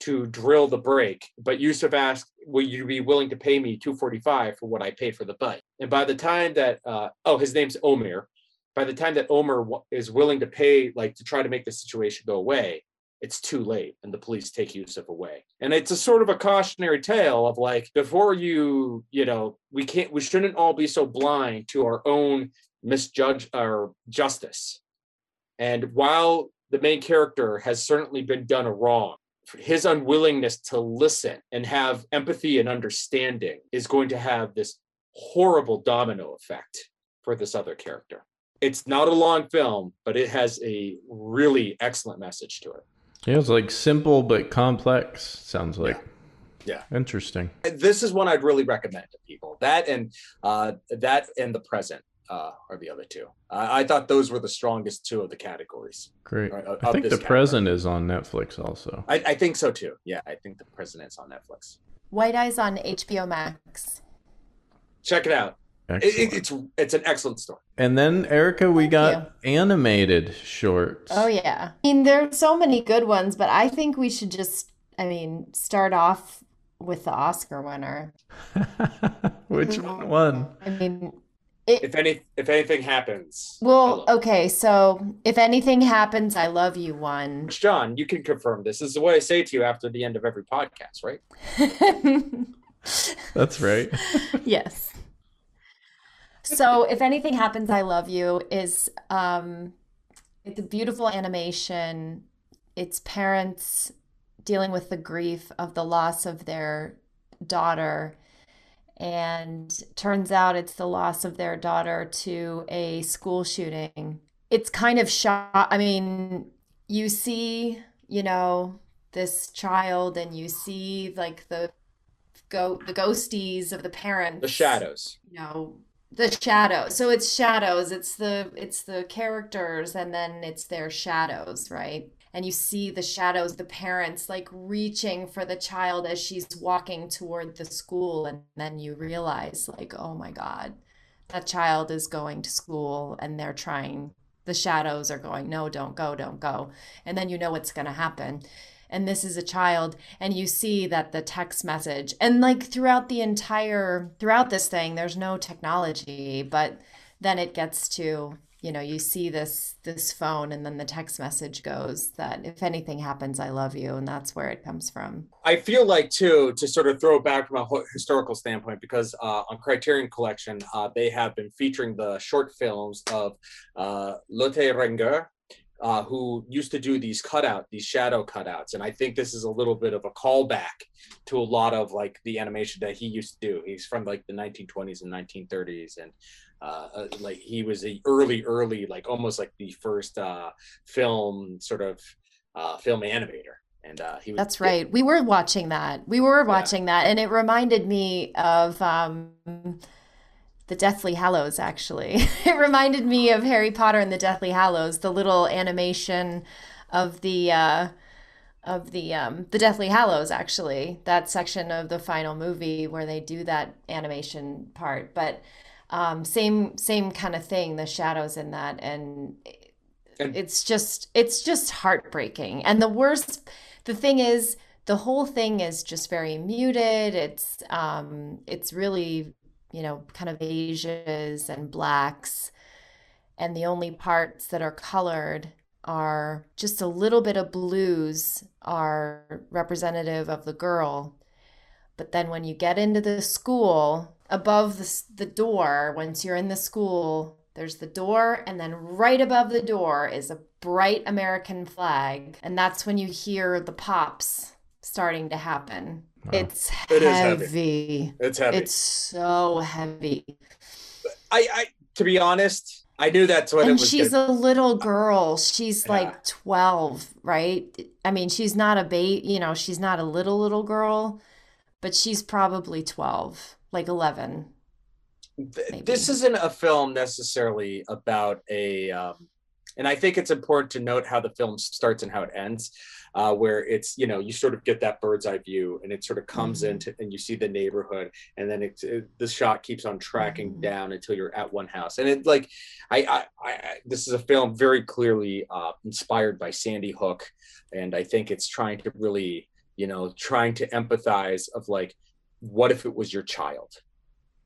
to drill the brake. But Yusuf asked, will you be willing to pay me 245 for what I paid for the bike? And by the time that, uh, oh, his name's Omer. By the time that Omer is willing to pay, like to try to make the situation go away, it's too late and the police take Yusuf away. And it's a sort of a cautionary tale of like, before you, you know, we can't, we shouldn't all be so blind to our own misjudge our justice. And while the main character has certainly been done a wrong, his unwillingness to listen and have empathy and understanding is going to have this horrible domino effect for this other character. It's not a long film, but it has a really excellent message to it. Yeah, it's like simple but complex. Sounds like. Yeah. yeah. Interesting. This is one I'd really recommend to people. That and uh, that and the present uh, are the other two. Uh, I thought those were the strongest two of the categories. Great. Right, I think the category. present is on Netflix also. I, I think so too. Yeah, I think the present is on Netflix. White Eyes on HBO Max. Check it out. It, it's it's an excellent story. And then Erica, we got animated shorts. Oh yeah. I mean, there's so many good ones, but I think we should just, I mean, start off with the Oscar winner. Which mm-hmm. one won? I mean, it, If any, if anything happens, well, okay, so if anything happens, I love you one. Which, John, you can confirm this. This is what I say to you after the end of every podcast, right? That's right. yes. So if anything happens, I love you is um it's a beautiful animation. It's parents dealing with the grief of the loss of their daughter. And turns out it's the loss of their daughter to a school shooting. It's kind of shock. I mean, you see, you know, this child and you see like the go the ghosties of the parents The shadows. you know the shadow so it's shadows it's the it's the characters and then it's their shadows right? And you see the shadows the parents like reaching for the child as she's walking toward the school and then you realize like oh my god that child is going to school and they're trying the shadows are going no don't go don't go and then you know what's going to happen and this is a child and you see that the text message and like throughout the entire throughout this thing there's no technology but then it gets to you know you see this this phone and then the text message goes that if anything happens i love you and that's where it comes from. I feel like too to sort of throw back from a historical standpoint because uh, on Criterion Collection uh, they have been featuring the short films of uh, Lotte Reiniger, uh, who used to do these cutout, these shadow cutouts, and I think this is a little bit of a callback to a lot of like the animation that he used to do. He's from like the 1920s and 1930s, and uh, uh, like he was the early, early, like almost like the first uh, film sort of uh, film animator. And uh, he was that's right. We were watching that. We were watching that. And it reminded me of um the Deathly Hallows, actually. It reminded me of Harry Potter and the Deathly Hallows, the little animation of the uh, of the um, the Deathly Hallows, actually. That section of the final movie where they do that animation part, but um, same same kind of thing. The shadows in that, and it's just it's just heartbreaking. And the worst, the thing is, the whole thing is just very muted. It's um, it's really you know, kind of Asias and blacks. And the only parts that are colored are just a little bit of blues are representative of the girl. But then when you get into the school, above the, the door, once you're in the school, there's the door, and then right above the door is a bright American flag. And that's when you hear the pops starting to happen. Wow. It's It is heavy. heavy. it's heavy. It's so heavy. I, I to be honest, I knew that's what it was. she's gonna- a little girl. She's Yeah. like 12, right? I mean, she's not a bait, you know, she's not a little, little girl, but she's probably 12, like 11. Maybe. this isn't a film necessarily about a um, and i think it's important to note how the film starts and how it ends uh, where it's you know you sort of get that bird's eye view and it sort of comes Mhm. into and you see the neighborhood and then it's it, the shot keeps on tracking Mhm. down until you're at one house and it like I, I i this is a film very clearly uh, inspired by sandy hook and i think it's trying to really you know trying to empathize of like what if it was your child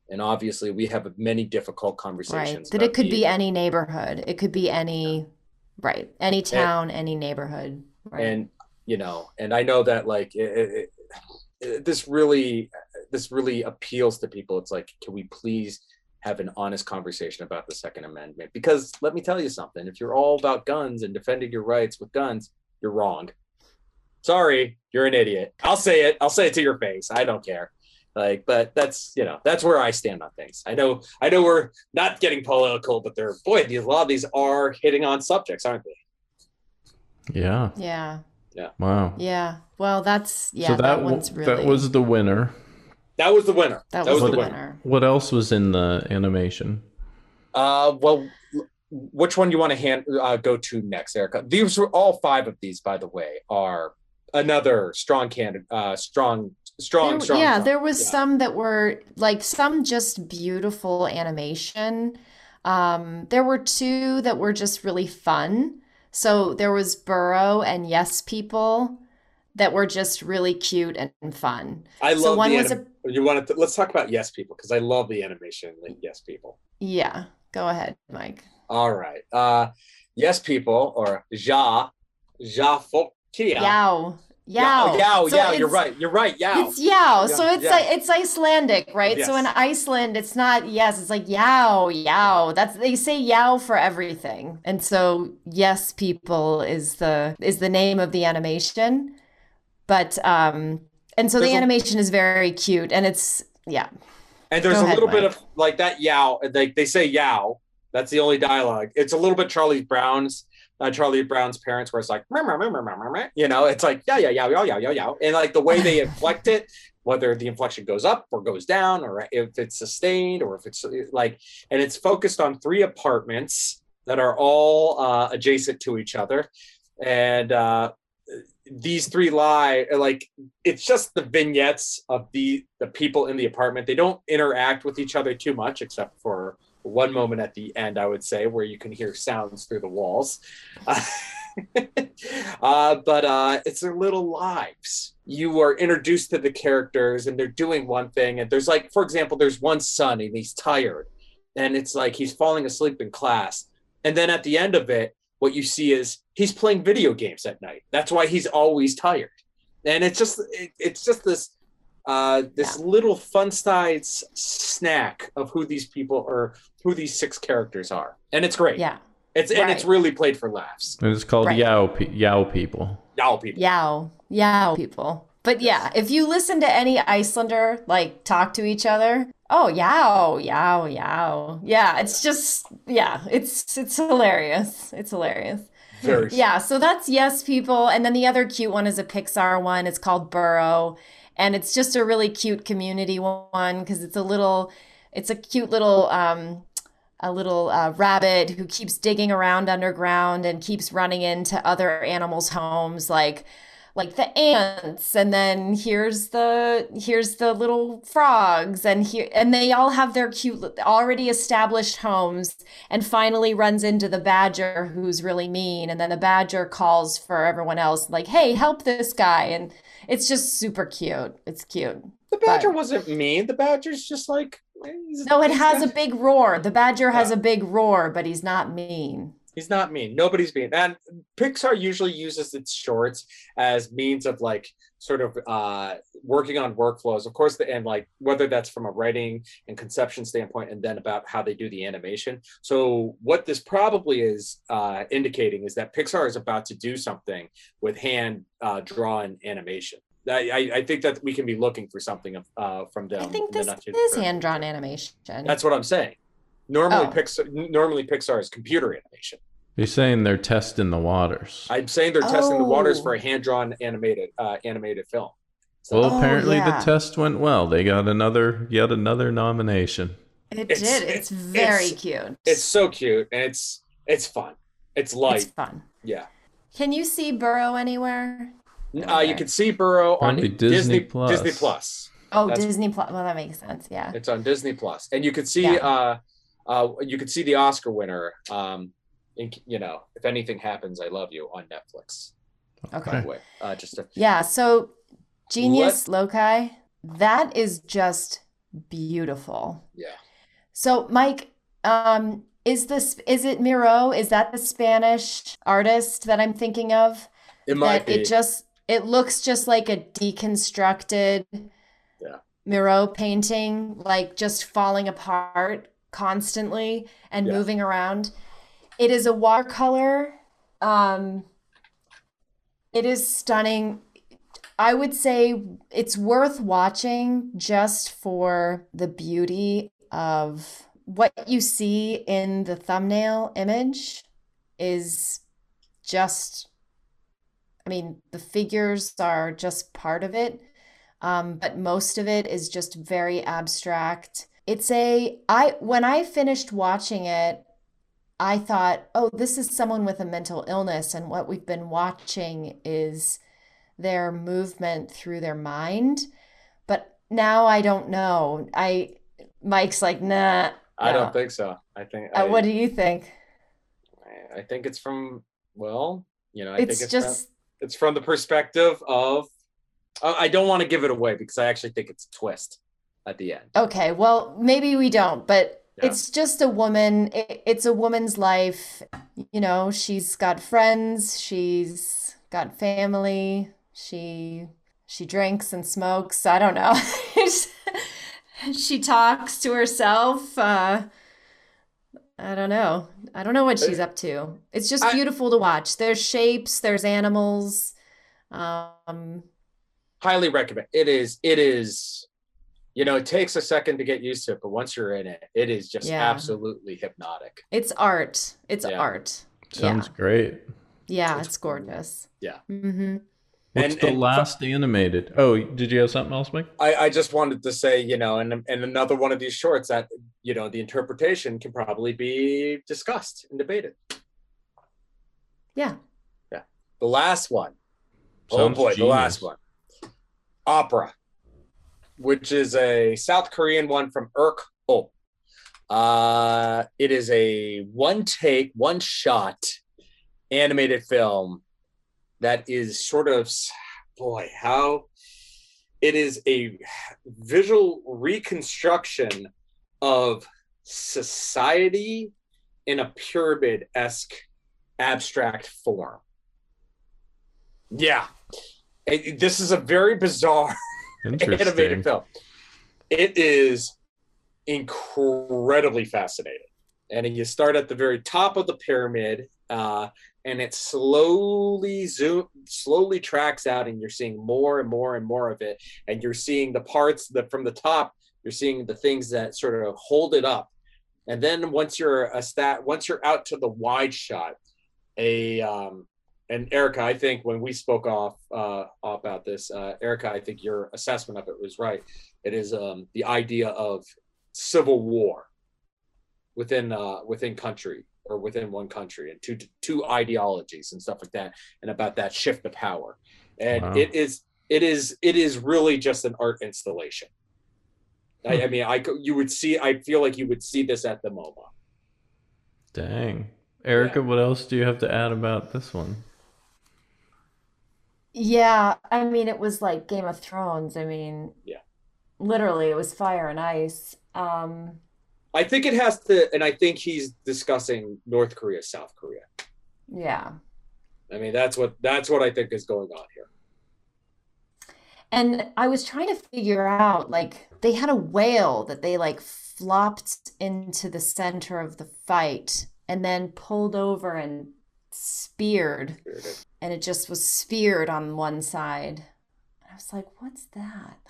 and obviously we have many difficult Right. conversations That it could the- be any neighborhood. It could be any, right. Any town, any neighborhood. Right. and you know and i know that like it, it, it- this really this really appeals to people. It's like can we please have an honest conversation about the second amendment? Because let me tell you something if you're all about guns and defending your rights with guns you're wrong. Sorry you're an idiot. I'll say it i'll say it to your face i don't care. Like but that's you know that's where i stand on things. I know i know we're not getting political but they're boy these a lot of these are hitting on subjects aren't they? Yeah. yeah. Wow. Yeah. Well, that's, yeah, so that, that, one's really, that was the winner. that was the winner that was, was the the winner. What else was in the animation? Uh, well, which one do you want to hand uh, go to next, Erica? These were all five of these, by the way, are another strong candidate. Uh, strong, strong, There- strong. yeah, strong. there was Yeah. some that were like some just beautiful animation. Um, there were two that were just really fun. So there was Burrow and Yes People. that were just really cute and fun. I love So one the was anim- you want to let's talk about Yes People because I love the animation in Yes People. Yeah, go ahead, Mike. All right. Uh Yes People or Ja Ja Fokia. Yao. Yao, Yao. Yao, So Yao, you're right. You're right. Yao. It's Yao. So it's yeah. it's Icelandic, right? So in Iceland, it's not yes, it's like Yao, Yao. That's they say Yao for everything. And so yes, people is the is the name of the animation. But um and so There's the a- animation is very cute and it's yeah. And there's Go a ahead, little bit of like that Yao. Like they say Yao. That's the only dialogue. It's a little bit Charlie Brown's. Uh, Charlie Brown's parents, where it's like, "Meh, meh, meh, meh, meh, meh, meh," you know, it's like, yeah, yeah, yeah, yeah, yeah, yeah, yeah, and like the way they inflect it, whether the inflection goes up or goes down, or if it's sustained, or if it's like, and it's focused on three apartments that are all uh, adjacent to each other, and uh, these three lie like it's just the vignettes of the the people in the apartment. They don't interact with each other too much except for one moment at the end i would say where you can hear sounds through the walls. Uh, but uh, it's their little lives. You are introduced to the characters and they're doing one thing. And there's like for example there's one son and he's tired and it's like he's falling asleep in class. And then at the end of it what you see is he's playing video games at night. That's why he's always tired. And it's just it, it's just this uh this little fun size snack of who these people or who these six characters are and it's great Yeah. it's and it's really played for laughs It was called Right. Yao Pe- Yao people. y'all people Yao. Yao people. But yeah, if you listen to any Icelander like talk to each other, oh Yao, Yao, Yao. Yeah, it's just yeah, it's it's hilarious. It's hilarious. very Yeah, so that's Yes People. And then the other cute one is a Pixar one. It's called Burrow. And it's just a really cute community one because it's a little, it's a cute little, um, a little uh, rabbit who keeps digging around underground and keeps running into other animals' homes, like like the ants. And then here's the here's the little frogs. And here and they all have their cute already established homes and finally runs into the badger who's really mean. And then the badger calls for everyone else like hey help this guy. And it's just super cute it's cute the badger but- wasn't mean the badger's just like no it has a big roar the badger has Yeah. a big roar but he's not mean He's not mean. Nobody's mean. And Pixar usually uses its shorts as means of like sort of uh, working on workflows. Of course, the, and like whether that's from a writing and conception standpoint, and then about how they do the animation. So what this probably is uh, indicating is that Pixar is about to do something with hand uh, drawn animation. I, I- I think that we can be looking for something of, uh, from them. i think this is hand drawn animation That's what I'm saying. Normally, Oh. Pixar normally Pixar is computer animation. You're saying they're testing the waters. I'm saying they're testing the waters Oh. for a hand-drawn animated uh, animated film. So well, Oh, apparently yeah. the test went well. They got another yet another nomination. it It's- did it's very it's- cute it's so cute and it's it's fun. It's light. it's fun yeah. can you see burrow anywhere Uh, you can see Burrow on Disney Disney Plus. Plus. Disney Plus. Oh, That's- Disney Plus. Well, that makes sense. Yeah. It's on Disney Plus, and you could see Yeah. uh, uh, you could see the Oscar winner. Um, in, you know, if anything happens, I love you on Netflix. By Okay. the way, uh, just to, Yeah. So, Genius Loci, that is just beautiful. yeah. So, Mike, um, is this is it Miro? Is that the Spanish artist that I'm thinking of? It might that be. it just it looks just like a deconstructed Yeah. Miro painting, like just falling apart constantly and Yeah. moving around. It is a watercolor. Um, it is stunning. I would say it's worth watching just for the beauty of what you see in the thumbnail image is just I mean, the figures are just part of it, um, but most of it is just very abstract. It's a I when I finished watching it, I thought, oh, this is someone with a mental illness, and what we've been watching is their movement through their mind. But now I don't know. I Mike's like, nah. I no. don't think so. I think. Uh, I, what do you think? I think it's from. Well, you know, I It's think it's just from, It's from the perspective of. I don't want to give it away because I actually think it's a twist at the end. Okay, well, maybe we don't, but Yeah. it's just a woman. It, it's a woman's life. You know, she's got friends, she's got family, she she drinks and smokes. I don't know. she talks to herself. Uh, I don't know. I don't know what she's up to. It's just I- beautiful to watch. There's shapes, there's animals. Um, Highly recommend. It is. It is. You know, it takes a second to get used to it, but once you're in it, it is just Yeah. absolutely hypnotic. it's art. It's Yeah. art. Sounds Yeah. great. Yeah, It's it's gorgeous. Yeah. Mm-hmm. What's And- the and- last animated? Oh, did you have something else, Mike? I, I just wanted to say, you know, and and another one of these shorts that you know the interpretation can probably be discussed and debated. Yeah. Yeah. The last one, oh Sounds boy, the last one, opera, which is a South Korean one from Erick Oh. Uh, it is a one take, one shot animated film that is sort of, boy, how it is a visual reconstruction of society in a pyramid esque abstract form. Yeah. It- this is a very bizarre animated film. It is incredibly fascinating. And you start at the very top of the pyramid, uh, and it slowly zoom, slowly tracks out, and you're seeing more and more and more of it. And you're seeing the parts that from the top, you're seeing the things that sort of hold it up. And then once you're a stat, once you're out to the wide shot, a um, and Erica, I think when we spoke off uh, about this, uh, Erica, I think your assessment of it was right. It is um, the idea of civil war within uh, within country or within one country and two two ideologies and stuff like that, and about that shift of power. And Wow. it is it is it is really just an art installation. I, I mean, I you would see. I feel like you would see this at the MoMA. Dang. Erica, what else do you have to add about this one? Yeah, I mean, it was like Game of Thrones. I mean, Yeah. literally, it was fire and ice. Um, I think it has to, and I think he's discussing North Korea, South Korea. yeah. I mean, that's what that's what I think is going on here. And I was trying to figure out, like, they had a whale that they like flopped into the center of the fight and then pulled over and speared, and it just was speared on one side. And I was like, what's that?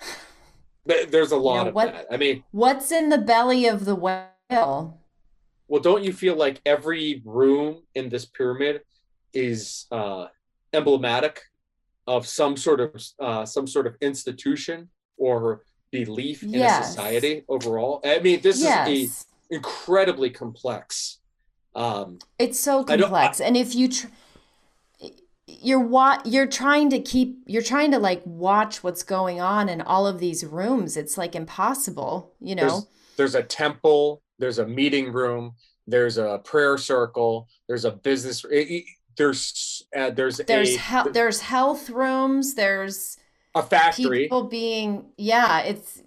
But There's a lot know, of what- that. I mean, What's in the belly of the whale? well, don't you feel like every room in this pyramid is uh, emblematic of some sort of uh, some sort of institution or belief in a society overall? I mean, this is a incredibly complex. Um, It's so I don't- complex. And if you tr you're wa you're trying to keep you're trying to like watch what's going on in all of these rooms. It's like impossible, you know? there's, there's a temple, there's a meeting room, there's a prayer circle, there's a business. it- it- there's uh, there's There's a hel there's health rooms, there's a factory. people being yeah, it's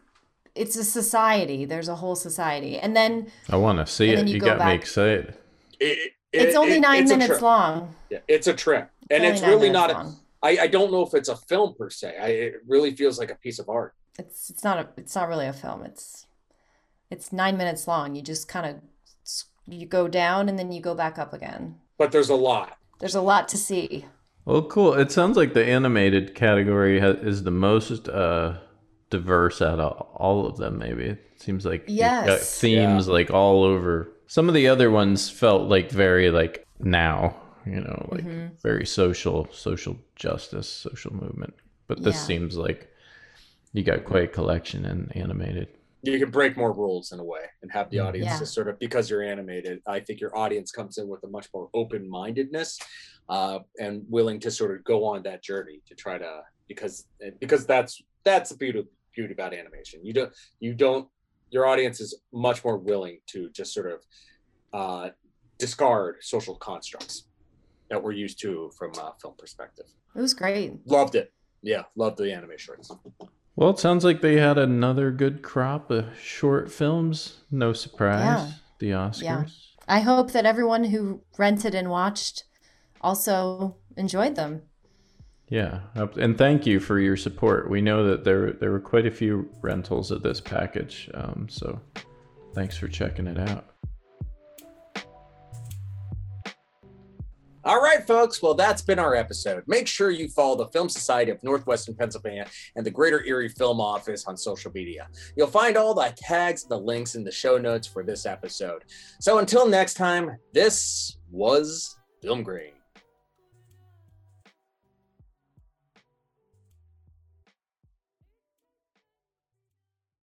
it's a society. There's a whole society. And then I want to see it. You, you go got me excited. It- it's only it- nine it's minutes trip. long. Yeah, it's a trip, and it's really not. A, long. I I don't know if it's a film per se. I, it really feels like a piece of art. It's it's not a it's not really a film. It's it's nine minutes long. You just kind of you go down and then you go back up again. But there's a lot. There's a lot to see. Well, cool. It sounds like the animated category ha- is the most uh, diverse out of all of them. Maybe it seems like you've got Yes. themes like all over. Some of the other ones felt like very like now, you know, like Mm-hmm. very social, social justice, social movement. But this Yeah. seems like you got quite a collection in animated. You can break more rules in a way and have the audience Yeah. just sort of because you're animated. I think your audience comes in with a much more open mindedness uh, and willing to sort of go on that journey to try to because because that's that's the beauty beauty about animation. You don't you don't your audience is much more willing to just sort of uh, discard social constructs that we're used to from a film perspective. It was great. Loved it. Yeah, loved the anime shorts. Well, it sounds like they had another good crop of short films. No surprise. Yeah. The Oscars. Yeah. I hope that everyone who rented and watched also enjoyed them. Yeah, and thank you for your support. We know that there there were quite a few rentals of this package, um, so thanks for checking it out. All right, folks. Well, that's been our episode. Make sure you follow the Film Society of Northwestern Pennsylvania and the Greater Erie Film Office on social media. You'll find all the tags and the links in the show notes for this episode. So until next time, this was Film Grain.